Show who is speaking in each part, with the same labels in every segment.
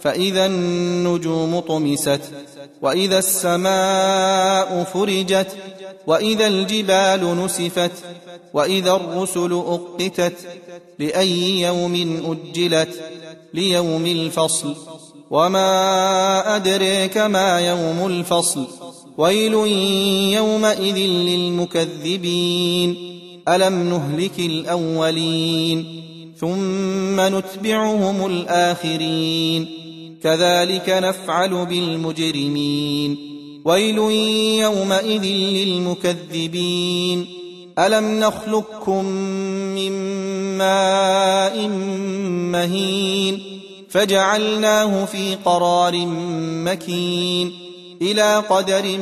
Speaker 1: فإذا النجوم طمست وإذا السماء فرجت وإذا الجبال نسفت وإذا الرسل أقتت لأي يوم أجلت؟ ليوم الفصل. وما أدريك ما يوم الفصل. ويل يومئذ للمكذبين. ألم نهلك الأولين؟ ثم نتبعهم الآخرين. كذلك نفعل بالمجرمين. ويل يومئذ للمكذبين. ألم نخلقكم من ماء مهين فجعلناه في قرار مكين إلى قدر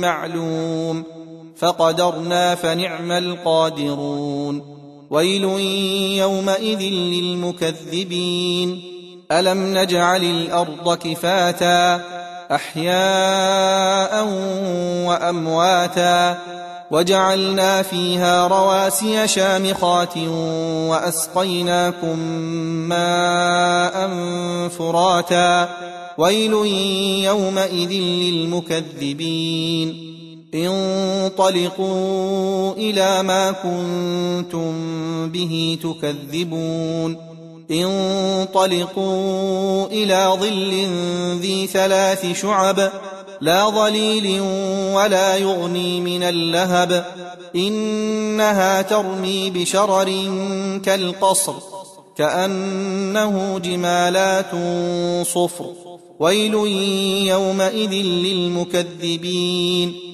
Speaker 1: معلوم فقدرنا فنعم القادرون. ويل يومئذ للمكذبين. ألم نجعل الأرض كفاتا أحياء وأمواتا وجعلنا فيها رواسي شامخات وأسقيناكم ماء فراتا. ويل يومئذ للمكذبين. انطلقوا إلى ما كنتم به تكذبون. انطلقوا إلى ظل ذي ثلاث شعب لا ظليل ولا يغني من اللهب. إنها ترمي بشرر كالقصر كأنه جمالات صفر. ويل يومئذ للمكذبين.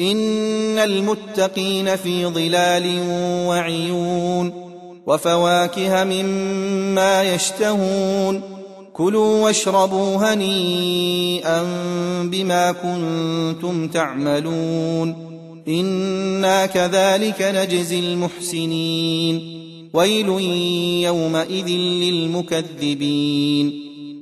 Speaker 1: إن المتقين في ظلال وعيون وفواكه مما يشتهون كلوا واشربوا هنيئا بما كنتم تعملون إنا كذلك نجزي المحسنين ويل يومئذ للمكذبين